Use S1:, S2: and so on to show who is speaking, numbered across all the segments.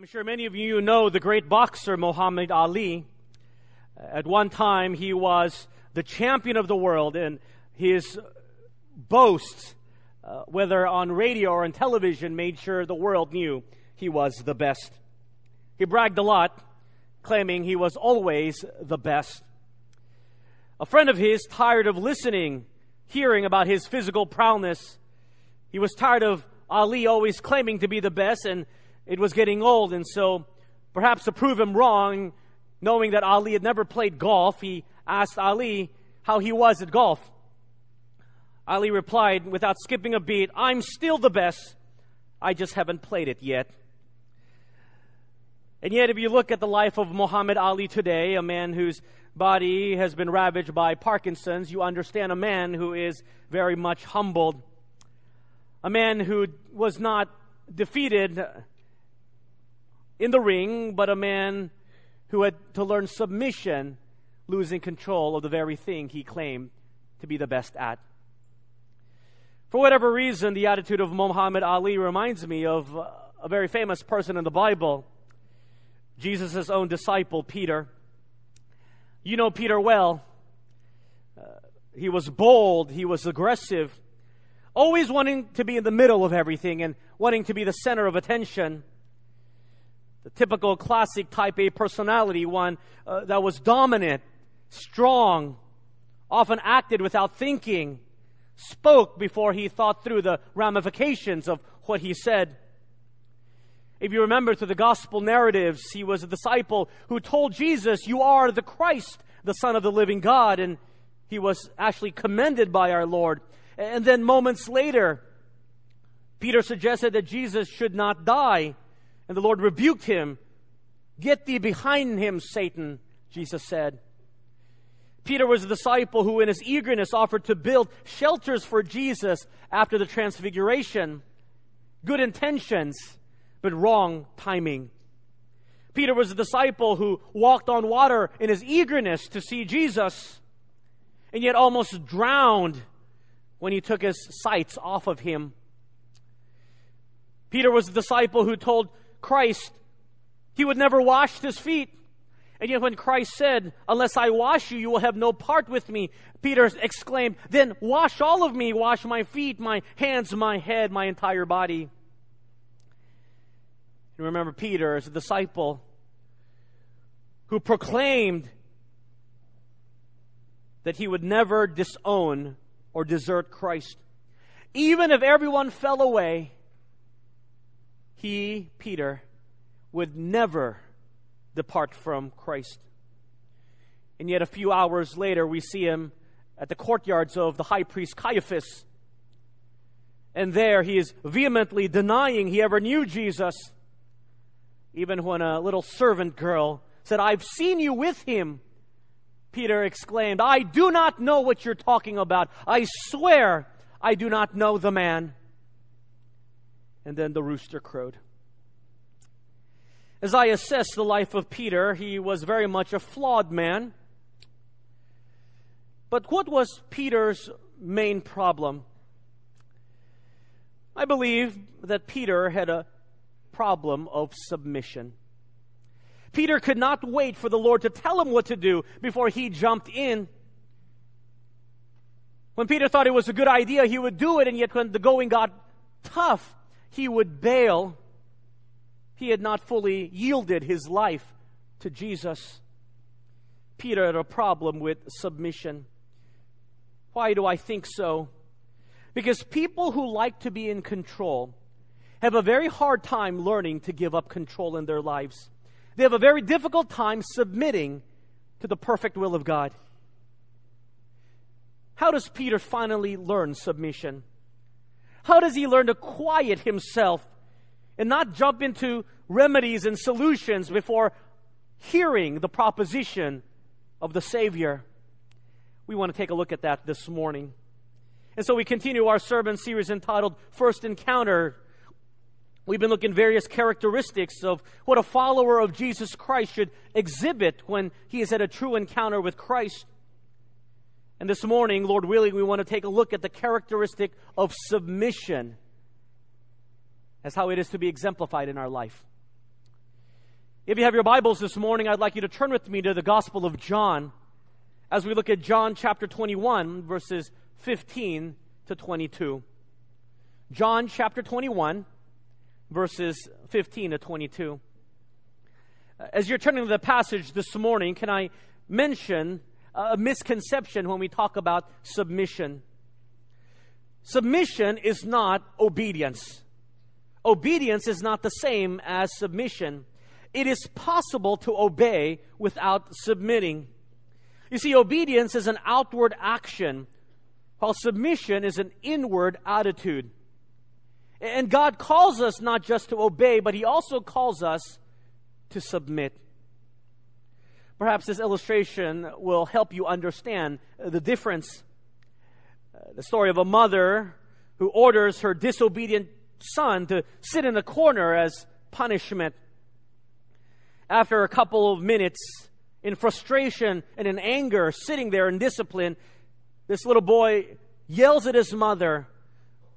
S1: I'm sure many of you know the great boxer Muhammad Ali. At one time, he was the champion of the world, and his boasts, uh, whether on radio or on television, made sure the world knew he was the best. He bragged a lot, claiming he was always the best. A friend of his, tired of listening, hearing about his physical prowess, he was tired of Ali always claiming to be the best, and it was getting old, and so perhaps to prove him wrong, knowing that Ali had never played golf, he asked Ali how he was at golf. Ali replied without skipping a beat, I'm still the best. I just haven't played it yet. And yet, if you look at the life of Muhammad Ali today, a man whose body has been ravaged by Parkinson's, you understand a man who is very much humbled. A man who was not defeated in the ring, but a man who had to learn submission, losing control of the very thing he claimed to be the best at. For whatever reason, the attitude of Muhammad Ali reminds me of a very famous person in the Bible, Jesus' own disciple, Peter. You know Peter well. Uh, he was bold, he was aggressive, always wanting to be in the middle of everything and wanting to be the center of attention the typical classic type A personality, one uh, that was dominant, strong, often acted without thinking, spoke before he thought through the ramifications of what he said. If you remember through the gospel narratives, he was a disciple who told Jesus, You are the Christ, the Son of the living God. And he was actually commended by our Lord. And then moments later, Peter suggested that Jesus should not die. And the Lord rebuked him. Get thee behind him, Satan, Jesus said. Peter was a disciple who, in his eagerness, offered to build shelters for Jesus after the transfiguration. Good intentions, but wrong timing. Peter was a disciple who walked on water in his eagerness to see Jesus, and yet almost drowned when he took his sights off of him. Peter was a disciple who told Christ, he would never wash his feet. And yet, when Christ said, Unless I wash you, you will have no part with me, Peter exclaimed, Then wash all of me, wash my feet, my hands, my head, my entire body. You remember Peter as a disciple who proclaimed that he would never disown or desert Christ. Even if everyone fell away, he, Peter, would never depart from Christ. And yet, a few hours later, we see him at the courtyards of the high priest Caiaphas. And there he is vehemently denying he ever knew Jesus. Even when a little servant girl said, I've seen you with him, Peter exclaimed, I do not know what you're talking about. I swear I do not know the man. And then the rooster crowed. As I assess the life of Peter, he was very much a flawed man. But what was Peter's main problem? I believe that Peter had a problem of submission. Peter could not wait for the Lord to tell him what to do before he jumped in. When Peter thought it was a good idea, he would do it, and yet when the going got tough, he would bail. He had not fully yielded his life to Jesus. Peter had a problem with submission. Why do I think so? Because people who like to be in control have a very hard time learning to give up control in their lives. They have a very difficult time submitting to the perfect will of God. How does Peter finally learn submission? How does he learn to quiet himself and not jump into remedies and solutions before hearing the proposition of the Savior? We want to take a look at that this morning. And so we continue our sermon series entitled First Encounter. We've been looking various characteristics of what a follower of Jesus Christ should exhibit when he is at a true encounter with Christ. And this morning, Lord willing, we want to take a look at the characteristic of submission as how it is to be exemplified in our life. If you have your Bibles this morning, I'd like you to turn with me to the Gospel of John as we look at John chapter 21, verses 15 to 22. John chapter 21, verses 15 to 22. As you're turning to the passage this morning, can I mention a misconception when we talk about submission? Submission is not obedience. Obedience is not the same as submission. It is possible to obey without submitting. You see, obedience is an outward action, while submission is an inward attitude. And God calls us not just to obey, but He also calls us to submit. Perhaps this illustration will help you understand the difference. Uh, the story of a mother who orders her disobedient son to sit in a corner as punishment. After a couple of minutes, in frustration and in anger, sitting there in discipline, this little boy yells at his mother,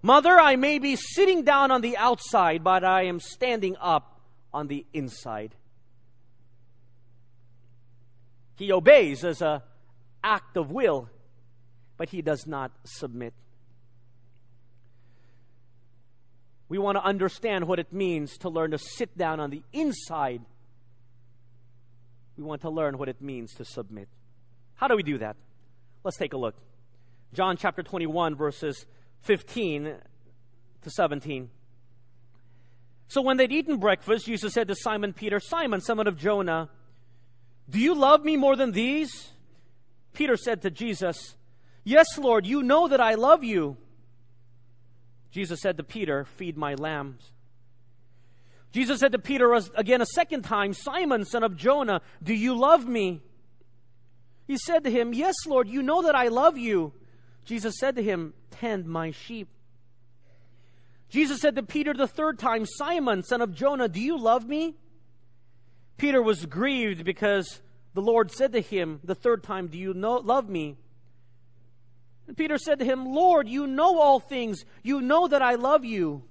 S1: Mother, I may be sitting down on the outside, but I am standing up on the inside. He obeys as an act of will, but he does not submit. We want to understand what it means to learn to sit down on the inside. We want to learn what it means to submit. How do we do that? Let's take a look. John chapter 21, verses 15 to 17. So when they'd eaten breakfast, Jesus said to Simon Peter, Simon, son of Jonah, do you love me more than these? Peter said to Jesus, Yes, Lord, you know that I love you. Jesus said to Peter, Feed my lambs. Jesus said to Peter again a second time, Simon, son of Jonah, do you love me? He said to him, Yes, Lord, you know that I love you. Jesus said to him, Tend my sheep. Jesus said to Peter the third time, Simon, son of Jonah, do you love me? Peter was grieved because the Lord said to him the third time, Do you know, love me? And Peter said to him, Lord, you know all things. You know that I love you.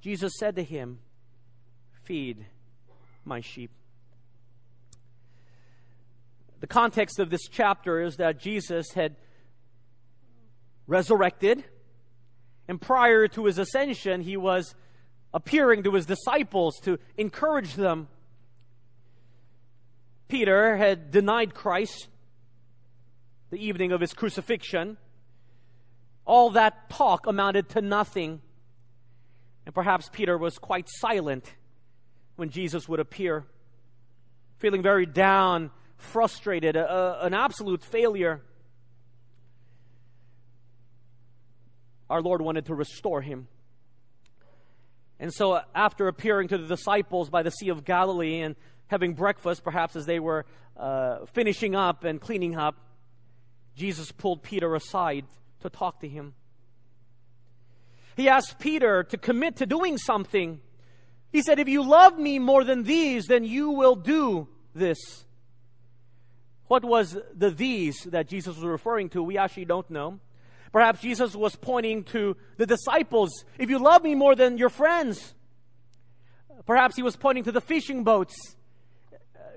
S1: Jesus said to him, Feed my sheep. The context of this chapter is that Jesus had resurrected, and prior to his ascension, he was appearing to his disciples to encourage them Peter had denied Christ the evening of his crucifixion. All that talk amounted to nothing. And perhaps Peter was quite silent when Jesus would appear, feeling very down, frustrated, a, a, an absolute failure. Our Lord wanted to restore him. And so, after appearing to the disciples by the Sea of Galilee and having breakfast, perhaps as they were uh, finishing up and cleaning up, Jesus pulled Peter aside to talk to him. He asked Peter to commit to doing something. He said, If you love me more than these, then you will do this. What was the these that Jesus was referring to? We actually don't know. Perhaps Jesus was pointing to the disciples. If you love me more than your friends, perhaps he was pointing to the fishing boats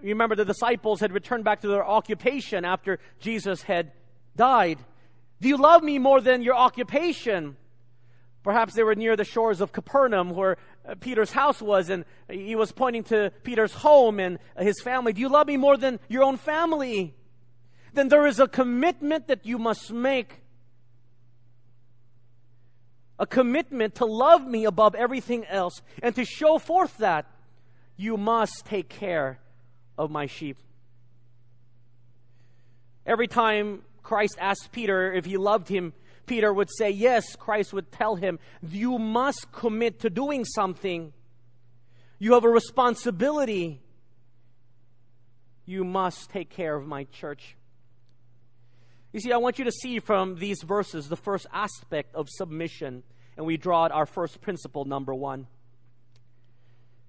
S1: you remember the disciples had returned back to their occupation after Jesus had died. Do you love me more than your occupation? Perhaps they were near the shores of Capernaum where uh, Peter's house was, and he was pointing to Peter's home and his family. Do you love me more than your own family? Then there is a commitment that you must make. A commitment to love me above everything else. And to show forth that, you must take care of my sheep. Every time Christ asked Peter if he loved him, Peter would say yes. Christ would tell him, You must commit to doing something. You have a responsibility. You must take care of my church. You see, I want you to see from these verses the first aspect of submission, and we draw out our first principle, number one.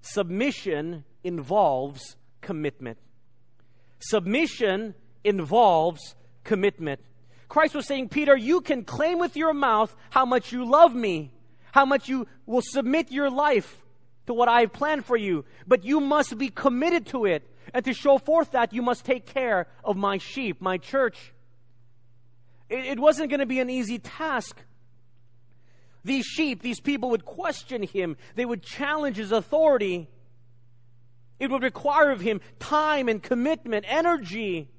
S1: Submission involves commitment. Submission involves commitment. Christ was saying, Peter, you can claim with your mouth how much you love me, how much you will submit your life to what I've planned for you, but you must be committed to it. And to show forth that, you must take care of my sheep, my church. It, it wasn't going to be an easy task. These sheep, these people would question him. They would challenge his authority. It would require of him time and commitment, energy.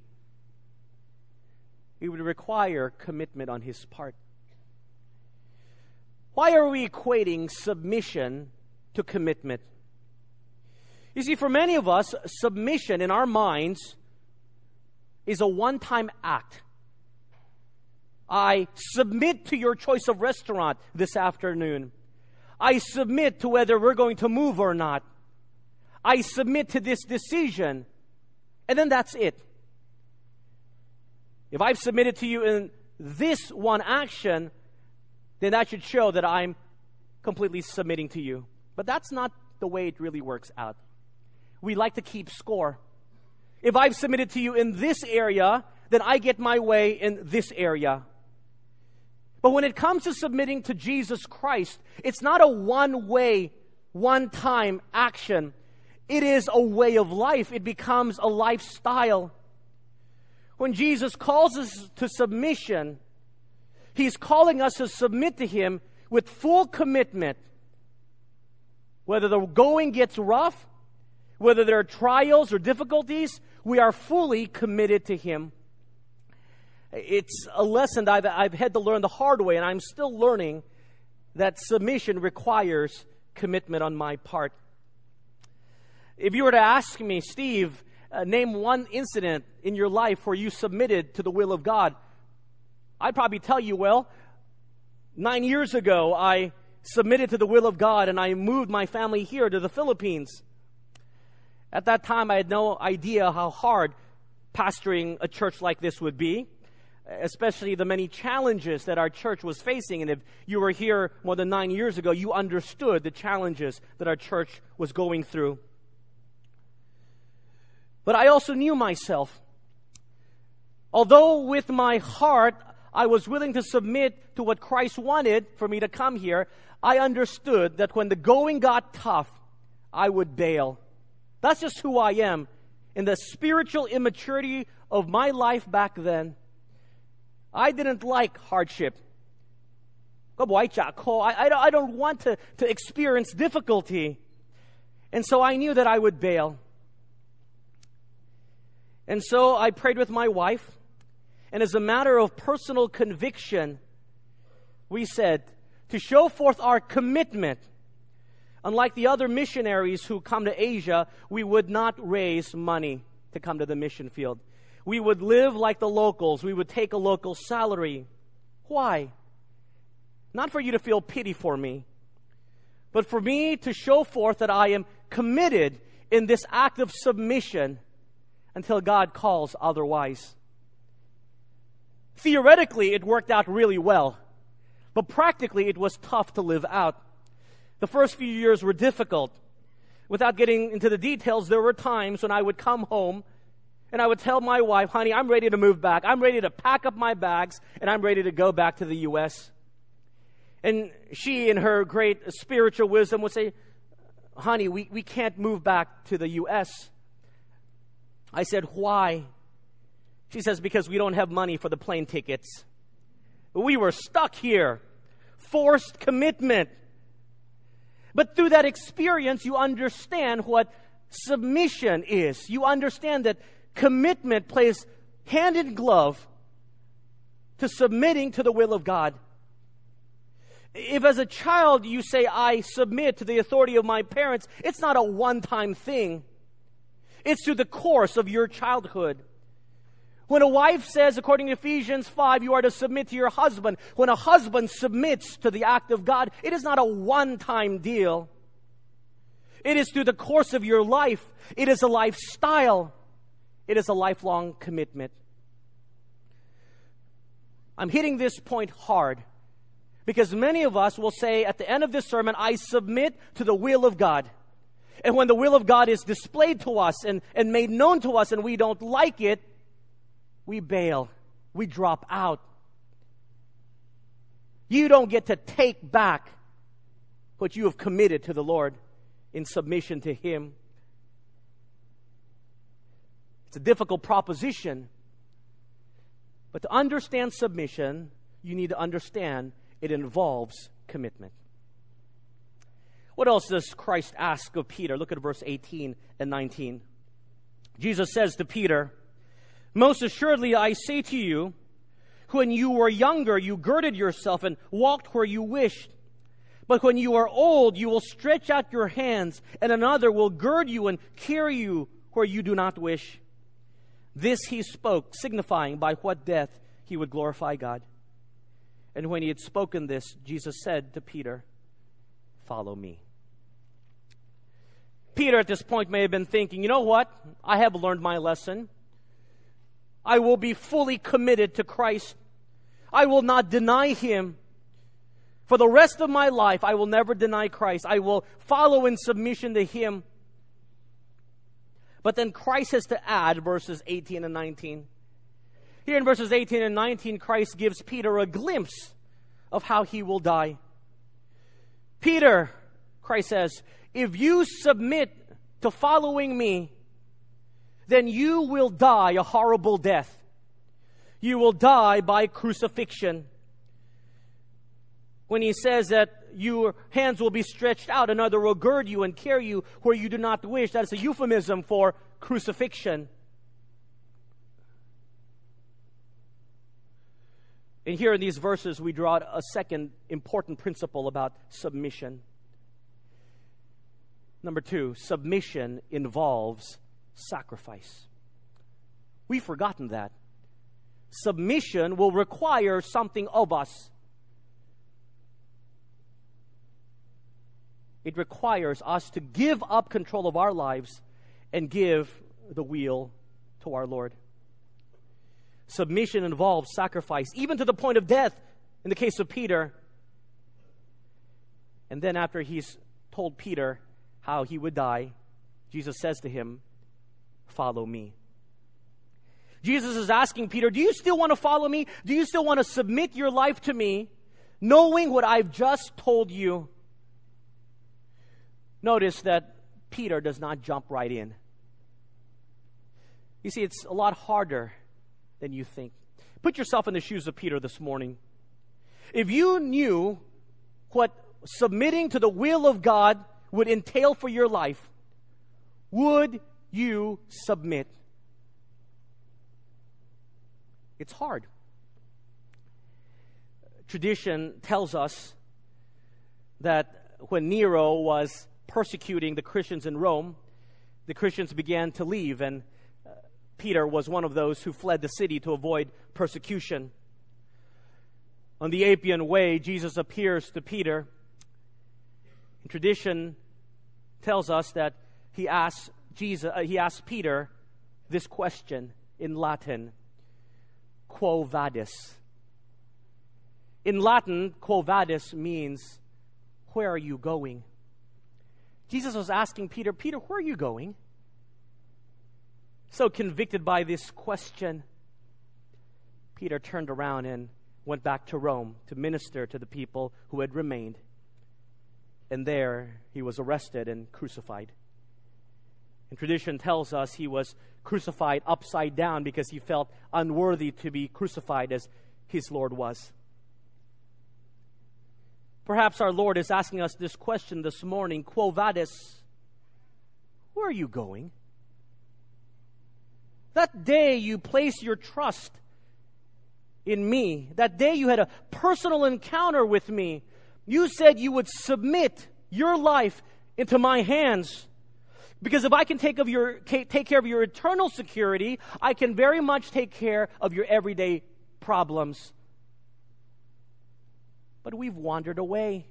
S1: It would require commitment on his part. Why are we equating submission to commitment? You see, for many of us, submission in our minds is a one time act. I submit to your choice of restaurant this afternoon. I submit to whether we're going to move or not. I submit to this decision. And then that's it. If I've submitted to you in this one action, then that should show that I'm completely submitting to you. But that's not the way it really works out. We like to keep score. If I've submitted to you in this area, then I get my way in this area. But when it comes to submitting to Jesus Christ, it's not a one way, one time action. It is a way of life. It becomes a lifestyle. When Jesus calls us to submission, He's calling us to submit to Him with full commitment. Whether the going gets rough, whether there are trials or difficulties, we are fully committed to Him. It's a lesson I've, I've had to learn the hard way, and I'm still learning that submission requires commitment on my part. If you were to ask me, Steve, uh, name one incident in your life where you submitted to the will of God, I'd probably tell you, well, nine years ago, I submitted to the will of God and I moved my family here to the Philippines. At that time, I had no idea how hard pastoring a church like this would be especially the many challenges that our church was facing. And if you were here more than nine years ago, you understood the challenges that our church was going through. But I also knew myself. Although with my heart I was willing to submit to what Christ wanted for me to come here, I understood that when the going got tough, I would bail. That's just who I am. In the spiritual immaturity of my life back then, I didn't like hardship. I, I, I don't want to, to experience difficulty. And so I knew that I would bail. And so I prayed with my wife. And as a matter of personal conviction, we said to show forth our commitment. Unlike the other missionaries who come to Asia, we would not raise money to come to the mission field. We would live like the locals. We would take a local salary. Why? Not for you to feel pity for me, but for me to show forth that I am committed in this act of submission until God calls otherwise. Theoretically, it worked out really well, but practically, it was tough to live out. The first few years were difficult. Without getting into the details, there were times when I would come home and I would tell my wife, honey, I'm ready to move back. I'm ready to pack up my bags and I'm ready to go back to the U.S. And she, in her great spiritual wisdom, would say, honey, we, we can't move back to the U.S. I said, why? She says, because we don't have money for the plane tickets. We were stuck here. Forced commitment. But through that experience, you understand what submission is. You understand that commitment plays hand in glove to submitting to the will of God. If as a child you say, I submit to the authority of my parents, it's not a one time thing. It's through the course of your childhood. When a wife says, according to Ephesians 5, you are to submit to your husband, when a husband submits to the act of God, it is not a one time deal. It is through the course of your life. It is a lifestyle. It is a lifelong commitment. I'm hitting this point hard because many of us will say at the end of this sermon, I submit to the will of God. And when the will of God is displayed to us and, and made known to us and we don't like it, we bail. We drop out. You don't get to take back what you have committed to the Lord. in submission to Him. It's a difficult proposition. But to understand submission, you need to understand it involves commitment. What else does Christ ask of Peter? Look at verse 18 and 19. Jesus says to Peter, Most assuredly I say to you, when you were younger, you girded yourself and walked where you wished. But when you are old, you will stretch out your hands, and another will gird you and carry you where you do not wish. This he spoke, signifying by what death he would glorify God. And when he had spoken this, Jesus said to Peter, Follow me. Peter at this point may have been thinking, you know what? I have learned my lesson. I will be fully committed to Christ. I will not deny him. For the rest of my life, I will never deny Christ. I will follow in submission to him. But then Christ has to add verses 18 and 19. Here in verses 18 and 19, Christ gives Peter a glimpse of how he will die. Peter, Christ says, if you submit to following me, then you will die a horrible death. You will die by crucifixion. When he says that your hands will be stretched out, another will gird you and carry you where you do not wish, that is a euphemism for crucifixion. And here in these verses, we draw a second important principle about submission. Number two, submission involves sacrifice. We've forgotten that. Submission will require something of us. It requires us to give up control of our lives and give the wheel to our Lord. Submission involves sacrifice, even to the point of death in the case of Peter. And then, after he's told Peter, how he would die, Jesus says to him, Follow me. Jesus is asking Peter, Do you still want to follow me? Do you still want to submit your life to me, knowing what I've just told you? Notice that Peter does not jump right in. You see, it's a lot harder than you think. Put yourself in the shoes of Peter this morning. If you knew what submitting to the will of God would entail for your life, would you submit? It's hard. Tradition tells us that when Nero was persecuting the Christians in Rome, the Christians began to leave, and uh, Peter was one of those who fled the city to avoid persecution. On the Appian Way, Jesus appears to Peter. In tradition, tells us that he asked Jesus, uh, he asked Peter this question in Latin, quo vadis. In Latin, quo vadis means, where are you going? Jesus was asking Peter, Peter, where are you going? So convicted by this question, Peter turned around and went back to Rome to minister to the people who had remained and there he was arrested and crucified. And tradition tells us he was crucified upside down because he felt unworthy to be crucified as his Lord was. Perhaps our Lord is asking us this question this morning Quo vadis? Where are you going? That day you placed your trust in me, that day you had a personal encounter with me, you said you would submit your life into my hands. Because if I can take, of your, take care of your eternal security, I can very much take care of your everyday problems. But we've wandered away.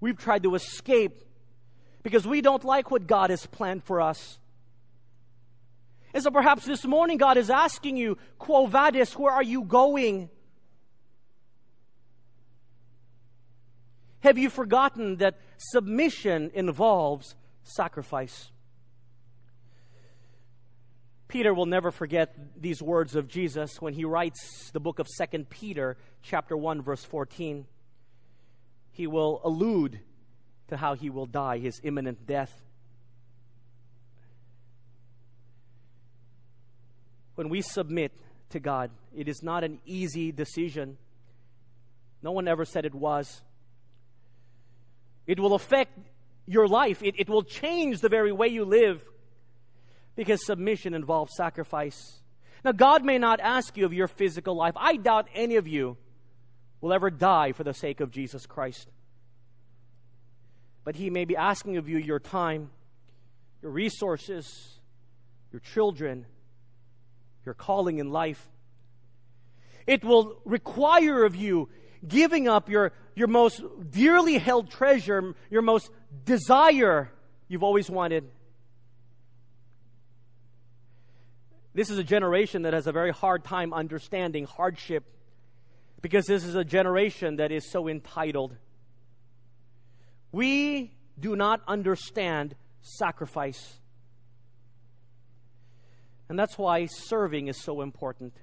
S1: We've tried to escape because we don't like what God has planned for us. And so perhaps this morning God is asking you, Quo vadis, where are you going? Have you forgotten that submission involves sacrifice? Peter will never forget these words of Jesus when he writes the book of 2 Peter, chapter 1, verse 14. He will allude to how he will die, his imminent death. When we submit to God, it is not an easy decision. No one ever said it was. It will affect your life, it, it will change the very way you live because submission involves sacrifice. Now, God may not ask you of your physical life. I doubt any of you will ever die for the sake of Jesus Christ. But He may be asking of you your time, your resources, your children, your calling in life. It will require of you giving up your, your most dearly held treasure, your most desire you've always wanted. This is a generation that has a very hard time understanding hardship because this is a generation that is so entitled. We do not understand sacrifice. And that's why serving is so important.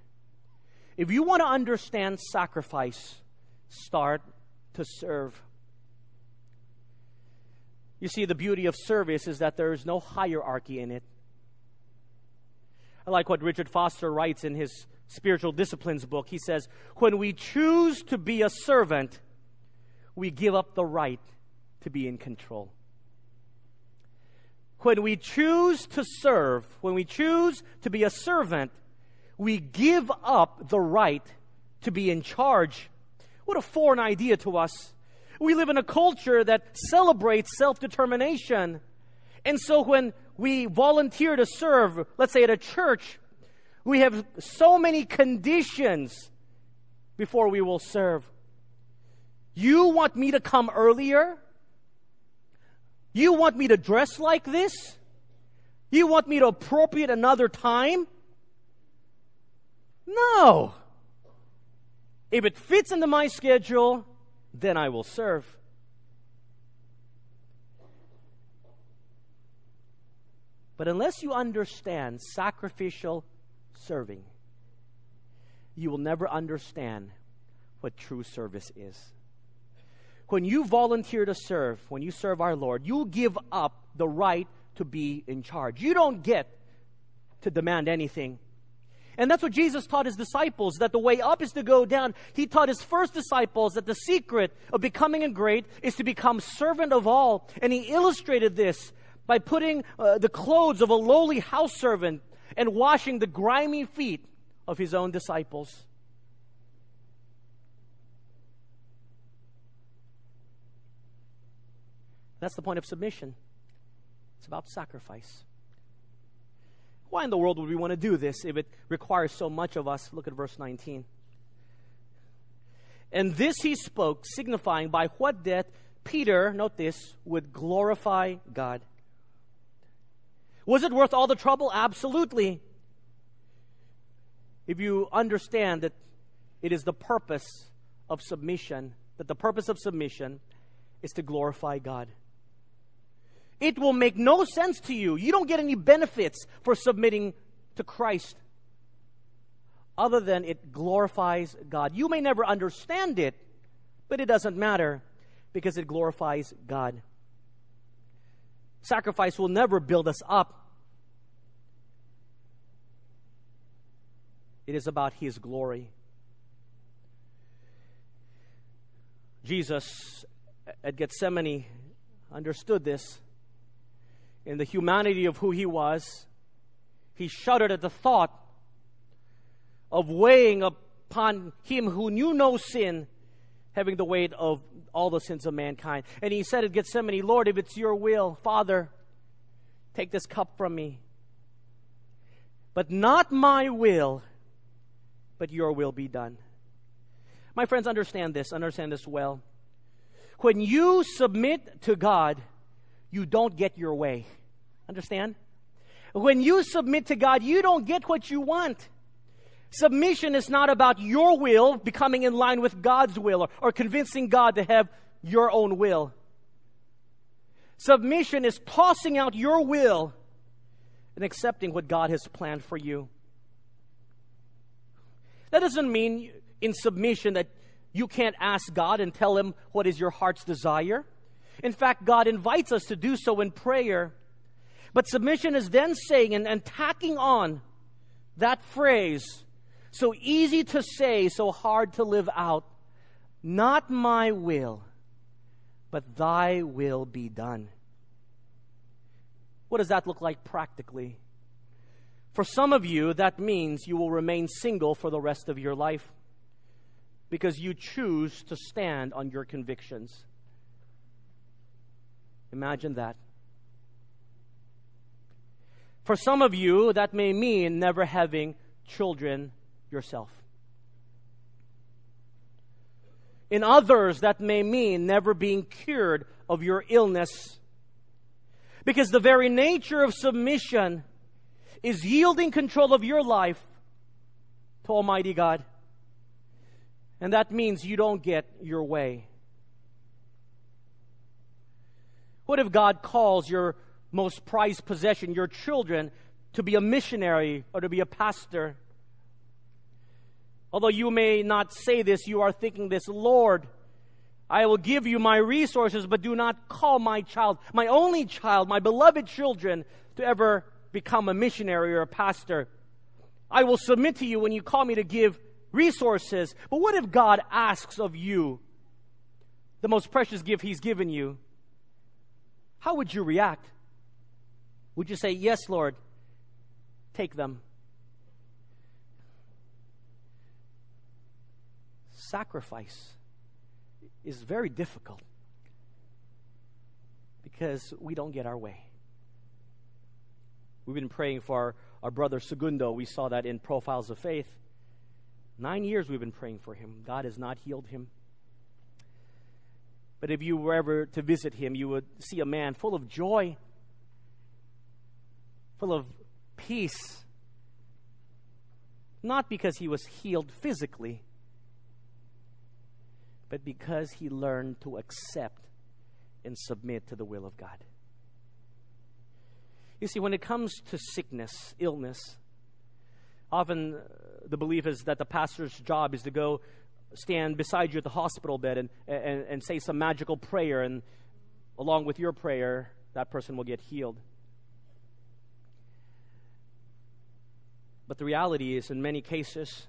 S1: If you want to understand sacrifice, start to serve. You see, the beauty of service is that there is no hierarchy in it. I like what Richard Foster writes in his spiritual disciplines book. He says, When we choose to be a servant, we give up the right to be in control. When we choose to serve, when we choose to be a servant, we give up the right to be in charge. What a foreign idea to us. We live in a culture that celebrates self determination. And so when we volunteer to serve, let's say at a church, we have so many conditions before we will serve. You want me to come earlier? You want me to dress like this? You want me to appropriate another time? No. If it fits into my schedule, then I will serve. But unless you understand sacrificial serving, you will never understand what true service is. When you volunteer to serve, when you serve our Lord, you give up the right to be in charge. You don't get to demand anything. And that's what Jesus taught his disciples that the way up is to go down. He taught his first disciples that the secret of becoming a great is to become servant of all. And he illustrated this by putting uh, the clothes of a lowly house servant and washing the grimy feet of his own disciples. That's the point of submission. It's about sacrifice. Why in the world would we want to do this if it requires so much of us? Look at verse 19. And this he spoke, signifying by what death Peter, note this, would glorify God. Was it worth all the trouble? Absolutely. If you understand that it is the purpose of submission, that the purpose of submission is to glorify God. It will make no sense to you. You don't get any benefits for submitting to Christ other than it glorifies God. You may never understand it, but it doesn't matter because it glorifies God. Sacrifice will never build us up. It is about His glory. Jesus at Gethsemane understood this. In the humanity of who He was, He shuddered at the thought of weighing upon Him who knew no sin having the weight of all the sins of mankind. And he said at Gethsemane, Lord, if it's your will, Father, take this cup from me. But not my will, but your will be done. My friends, understand this, understand this well. When you submit to God, you don't get your way. Understand? When you submit to God, you don't get what you want. Submission is not about your will becoming in line with God's will or, or convincing God to have your own will. Submission is tossing out your will and accepting what God has planned for you. That doesn't mean in submission that you can't ask God and tell Him what is your heart's desire. In fact, God invites us to do so in prayer. But submission is then saying and, and tacking on that phrase, so easy to say, so hard to live out, not my will, but thy will be done. What does that look like practically? For some of you, that means you will remain single for the rest of your life because you choose to stand on your convictions. Imagine that. For some of you, that may mean never having children yourself. In others, that may mean never being cured of your illness. Because the very nature of submission is yielding control of your life to Almighty God. And that means you don't get your way. What if God calls your most prized possession, your children, to be a missionary or to be a pastor? Although you may not say this, you are thinking this, Lord, I will give you my resources, but do not call my child, my only child, my beloved children, to ever become a missionary or a pastor. I will submit to you when you call me to give resources. But what if God asks of you the most precious gift He's given you? How would you react? Would you say, Yes, Lord, take them? Sacrifice is very difficult because we don't get our way. We've been praying for our, our brother Segundo. We saw that in Profiles of Faith. Nine years we've been praying for him. God has not healed him. But if you were ever to visit him, you would see a man full of joy, full of peace. Not because he was healed physically, but because he learned to accept and submit to the will of God. You see, when it comes to sickness, illness, often uh, the belief is that the pastor's job is to go stand beside you at the hospital bed and, and, and say some magical prayer, and along with your prayer, that person will get healed. But the reality is, in many cases,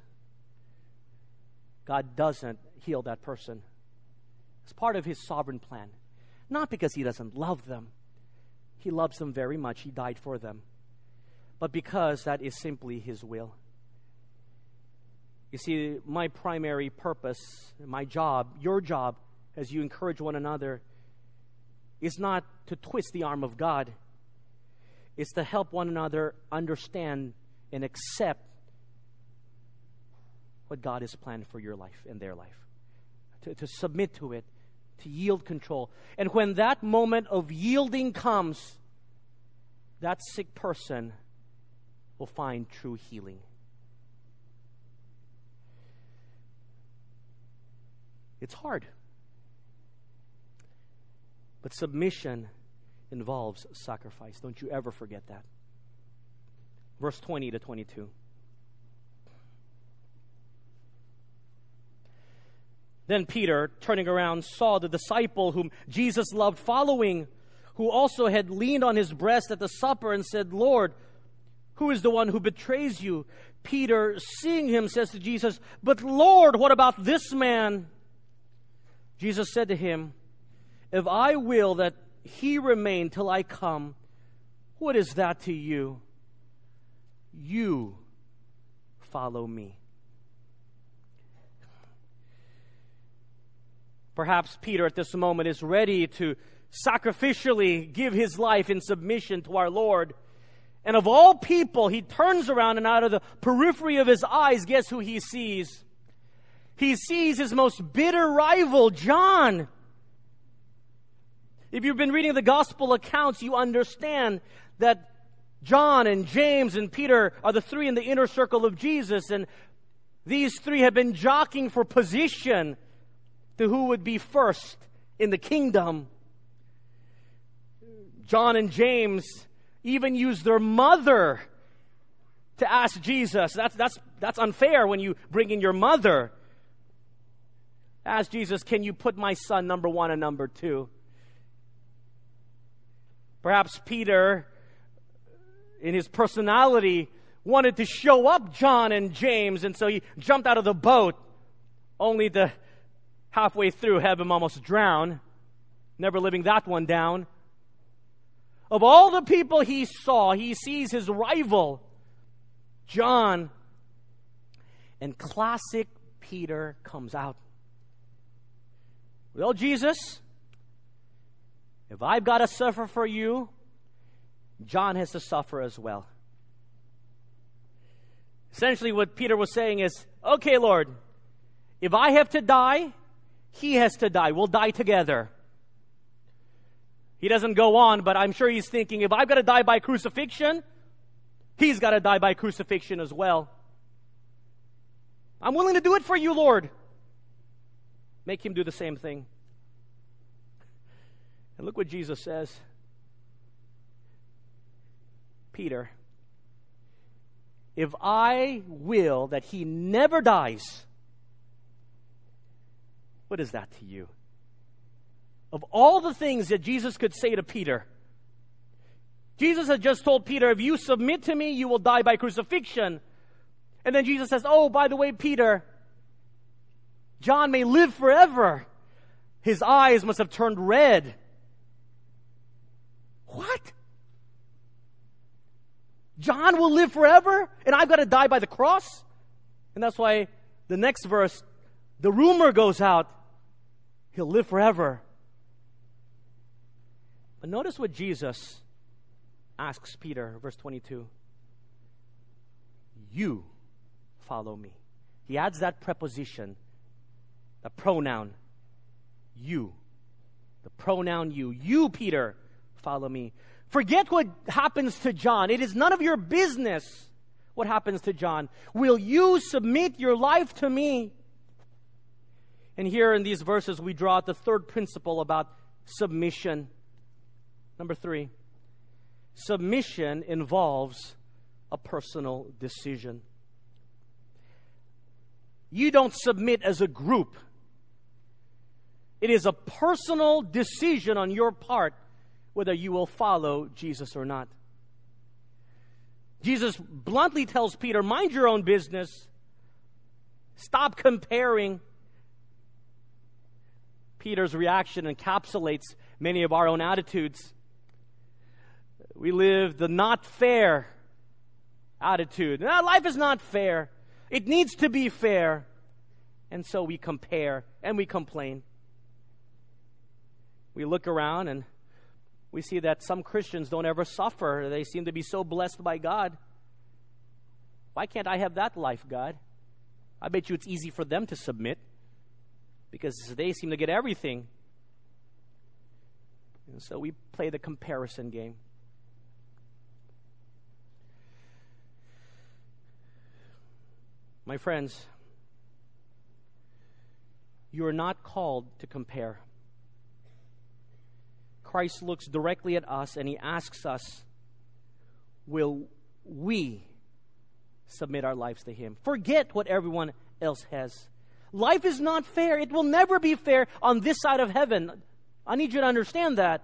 S1: God doesn't heal that person. It's part of His sovereign plan. Not because He doesn't love them, He loves them very much. He died for them. But because that is simply His will. You see, my primary purpose, my job, your job, as you encourage one another, is not to twist the arm of God. It's to help one another understand and accept what God has planned for your life and their life. To, to submit to it, to yield control. And when that moment of yielding comes, that sick person will find true healing. It's hard. But submission involves sacrifice. Don't you ever forget that. Verse 20 to 22. Then Peter, turning around, saw the disciple whom Jesus loved following, who also had leaned on his breast at the supper and said, Lord, who is the one who betrays you? Peter, seeing him, says to Jesus, But Lord, what about this man? Jesus said to him, If I will that he remain till I come, what is that to you? You follow me. Perhaps Peter at this moment is ready to sacrificially give his life in submission to our Lord. And of all people, he turns around and out of the periphery of his eyes, guess who he sees? He sees his most bitter rival, John. If you've been reading the gospel accounts, you understand that John and James and Peter are the three in the inner circle of Jesus, and these three have been jockeying for position to who would be first in the kingdom. John and James even used their mother to ask Jesus. That's, that's, that's unfair when you bring in your mother. Ask Jesus, can you put my son number one and number two? Perhaps Peter, in his personality, wanted to show up John and James, and so he jumped out of the boat, only to halfway through have him almost drown, never living that one down. Of all the people he saw, he sees his rival, John, and classic Peter comes out. Well, Jesus, if I've got to suffer for you, John has to suffer as well. Essentially, what Peter was saying is okay, Lord, if I have to die, he has to die. We'll die together. He doesn't go on, but I'm sure he's thinking if I've got to die by crucifixion, he's got to die by crucifixion as well. I'm willing to do it for you, Lord. Make him do the same thing. And look what Jesus says Peter, if I will that he never dies, what is that to you? Of all the things that Jesus could say to Peter, Jesus had just told Peter, if you submit to me, you will die by crucifixion. And then Jesus says, oh, by the way, Peter, John may live forever. His eyes must have turned red. What? John will live forever and I've got to die by the cross? And that's why the next verse, the rumor goes out, he'll live forever. But notice what Jesus asks Peter, verse 22. You follow me. He adds that preposition, the pronoun, you. The pronoun you. You, Peter, follow me. Forget what happens to John. It is none of your business what happens to John. Will you submit your life to me? And here in these verses, we draw out the third principle about submission. Number three, submission involves a personal decision. You don't submit as a group. It is a personal decision on your part whether you will follow Jesus or not. Jesus bluntly tells Peter, mind your own business. Stop comparing. Peter's reaction encapsulates many of our own attitudes. We live the not fair attitude. No, life is not fair. It needs to be fair. And so we compare and we complain. We look around and we see that some Christians don't ever suffer. They seem to be so blessed by God. Why can't I have that life, God? I bet you it's easy for them to submit because they seem to get everything. And so we play the comparison game. My friends, you are not called to compare. Christ looks directly at us and he asks us, Will we submit our lives to him? Forget what everyone else has. Life is not fair. It will never be fair on this side of heaven. I need you to understand that.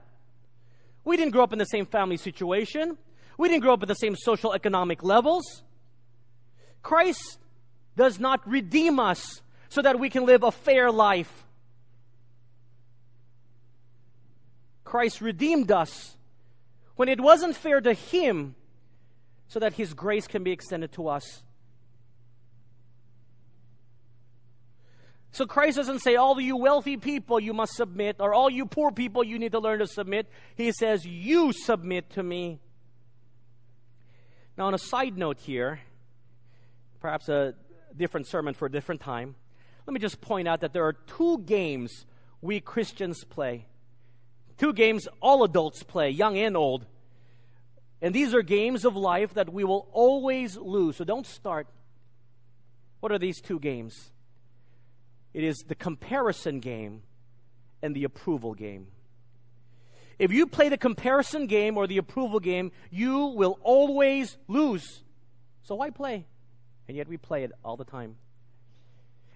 S1: We didn't grow up in the same family situation. We didn't grow up at the same social economic levels. Christ does not redeem us so that we can live a fair life. Christ redeemed us when it wasn't fair to Him so that His grace can be extended to us. So Christ doesn't say, all you wealthy people you must submit, or all you poor people you need to learn to submit. He says, you submit to me. Now, on a side note here, perhaps a different sermon for a different time, let me just point out that there are two games we Christians play. Two games all adults play, young and old. And these are games of life that we will always lose. So don't start. What are these two games? It is the comparison game and the approval game. If you play the comparison game or the approval game, you will always lose. So why play? And yet we play it all the time.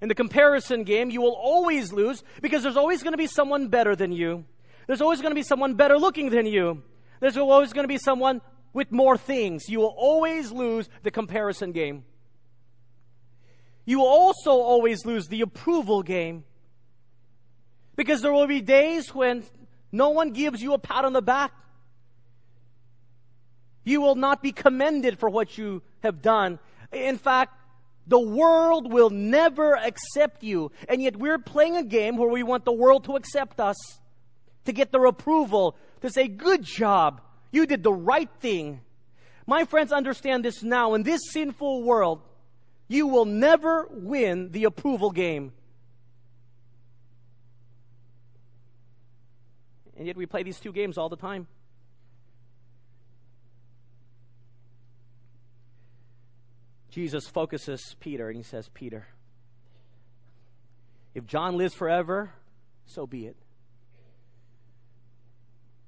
S1: In the comparison game, you will always lose because there's always going to be someone better than you. There's always going to be someone better looking than you. There's always going to be someone with more things. You will always lose the comparison game. You will also always lose the approval game. Because there will be days when no one gives you a pat on the back. You will not be commended for what you have done. In fact, the world will never accept you. And yet we're playing a game where we want the world to accept us, to get their approval, to say, good job. You did the right thing. My friends understand this now. In this sinful world, you will never win the approval game. And yet we play these two games all the time. Jesus focuses Peter and he says, Peter, if John lives forever, so be it.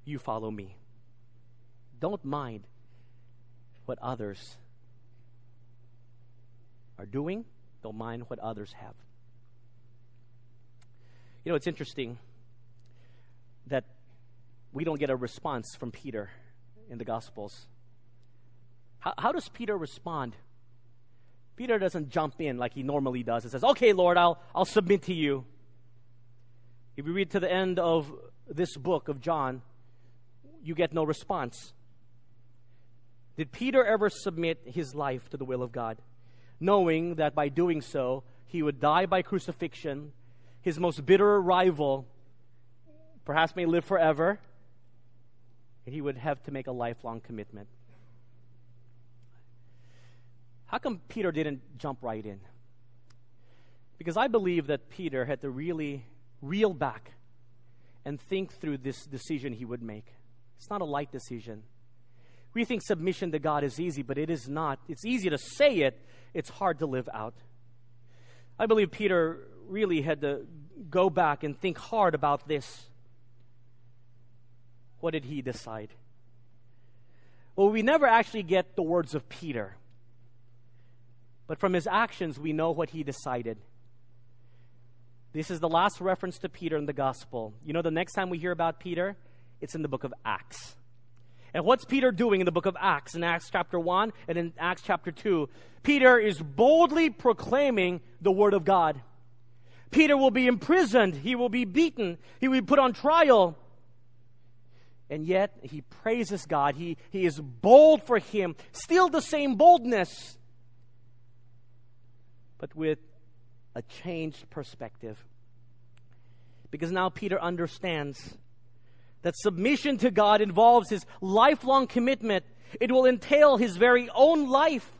S1: You follow me. Don't mind what others are doing, don't mind what others have. You know, it's interesting that we don't get a response from Peter in the Gospels. How, how does Peter respond? Peter doesn't jump in like he normally does and says, Okay, Lord, I'll, I'll submit to you. If you read to the end of this book of John, you get no response. Did Peter ever submit his life to the will of God, knowing that by doing so, he would die by crucifixion, his most bitter rival perhaps may live forever, and he would have to make a lifelong commitment? How come Peter didn't jump right in? Because I believe that Peter had to really reel back and think through this decision he would make. It's not a light decision. We think submission to God is easy, but it is not. It's easy to say it, it's hard to live out. I believe Peter really had to go back and think hard about this. What did he decide? Well, we never actually get the words of Peter. But from his actions, we know what he decided. This is the last reference to Peter in the gospel. You know, the next time we hear about Peter, it's in the book of Acts. And what's Peter doing in the book of Acts, in Acts chapter 1 and in Acts chapter 2? Peter is boldly proclaiming the word of God. Peter will be imprisoned, he will be beaten, he will be put on trial. And yet, he praises God. He, he is bold for him. Still the same boldness but with a changed perspective. Because now Peter understands that submission to God involves his lifelong commitment. It will entail his very own life.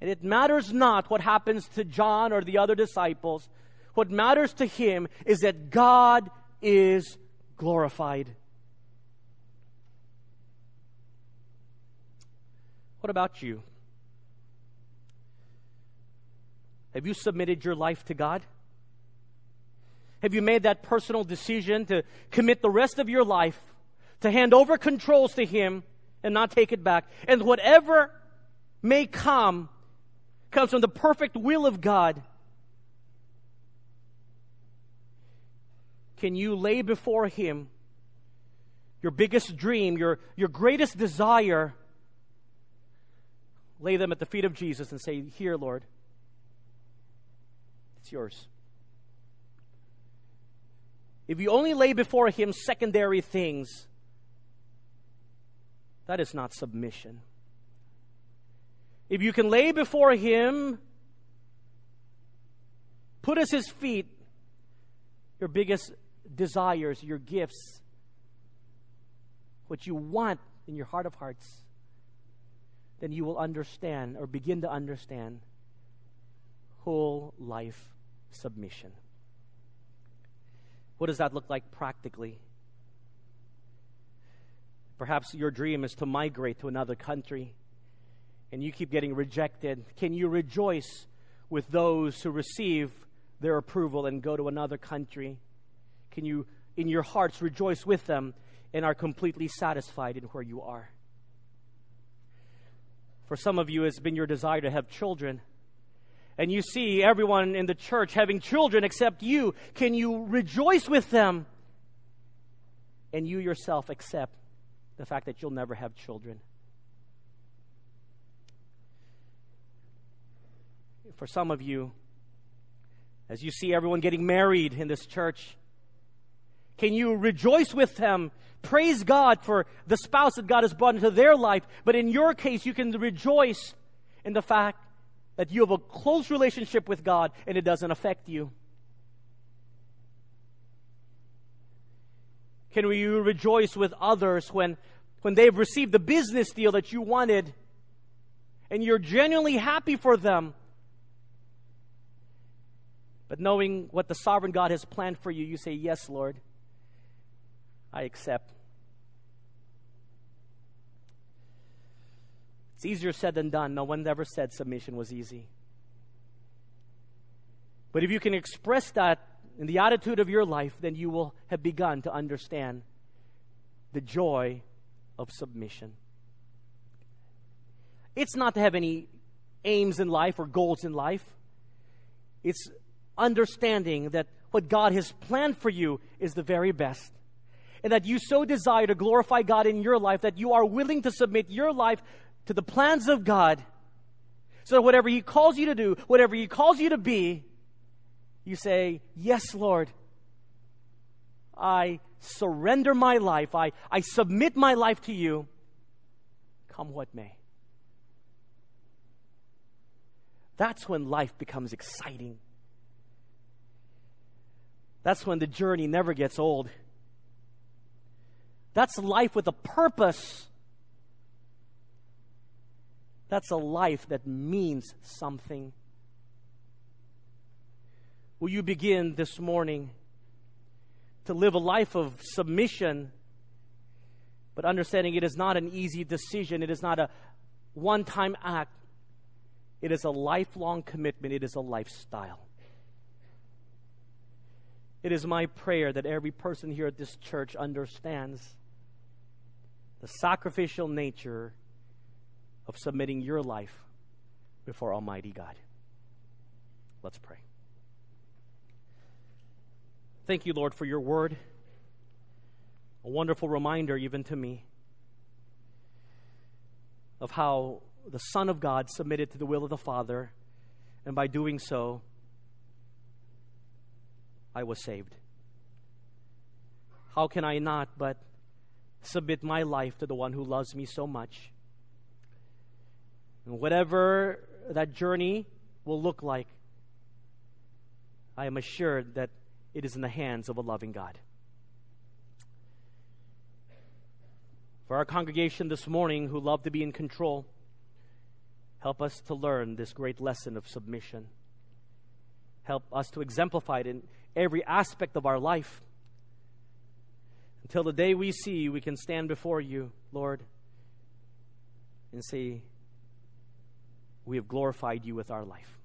S1: And it matters not what happens to John or the other disciples. What matters to him is that God is glorified. What about you? Have you submitted your life to God? Have you made that personal decision to commit the rest of your life to hand over controls to Him and not take it back? And whatever may come comes from the perfect will of God. Can you lay before Him your biggest dream, your, your greatest desire? Lay them at the feet of Jesus and say, Here, Lord. It's yours. If you only lay before Him secondary things, that is not submission. If you can lay before Him, put as His feet your biggest desires, your gifts, what you want in your heart of hearts, then you will understand or begin to understand whole life submission. What does that look like practically? Perhaps your dream is to migrate to another country and you keep getting rejected. Can you rejoice with those who receive their approval and go to another country? Can you, in your hearts, rejoice with them and are completely satisfied in where you are? For some of you, it's been your desire to have children and you see everyone in the church having children except you, can you rejoice with them? And you yourself accept the fact that you'll never have children. For some of you, as you see everyone getting married in this church, can you rejoice with them? Praise God for the spouse that God has brought into their life. But in your case, you can rejoice in the fact that you have a close relationship with God and it doesn't affect you. Can you rejoice with others when, when they've received the business deal that you wanted and you're genuinely happy for them? But knowing what the sovereign God has planned for you, you say, Yes, Lord, I accept. It's easier said than done. No one ever said submission was easy. But if you can express that in the attitude of your life, then you will have begun to understand the joy of submission. It's not to have any aims in life or goals in life. It's understanding that what God has planned for you is the very best. And that you so desire to glorify God in your life that you are willing to submit your life to the plans of God. So that whatever He calls you to do, whatever He calls you to be, you say, Yes, Lord. I surrender my life. I, I submit my life to you. Come what may. That's when life becomes exciting. That's when the journey never gets old. That's life with a purpose. That's a life that means something. Will you begin this morning to live a life of submission, but understanding it is not an easy decision, it is not a one time act, it is a lifelong commitment, it is a lifestyle. It is my prayer that every person here at this church understands the sacrificial nature of submitting your life before Almighty God. Let's pray. Thank you, Lord, for your word. A wonderful reminder, even to me, of how the Son of God submitted to the will of the Father, and by doing so, I was saved. How can I not but submit my life to the one who loves me so much? And whatever that journey will look like, I am assured that it is in the hands of a loving God. For our congregation this morning who love to be in control, help us to learn this great lesson of submission. Help us to exemplify it in every aspect of our life. Until the day we see we can stand before you, Lord, and say, We have glorified you with our life.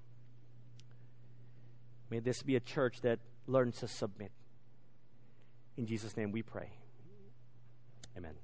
S1: May this be a church that learns to submit. In Jesus' name we pray. Amen.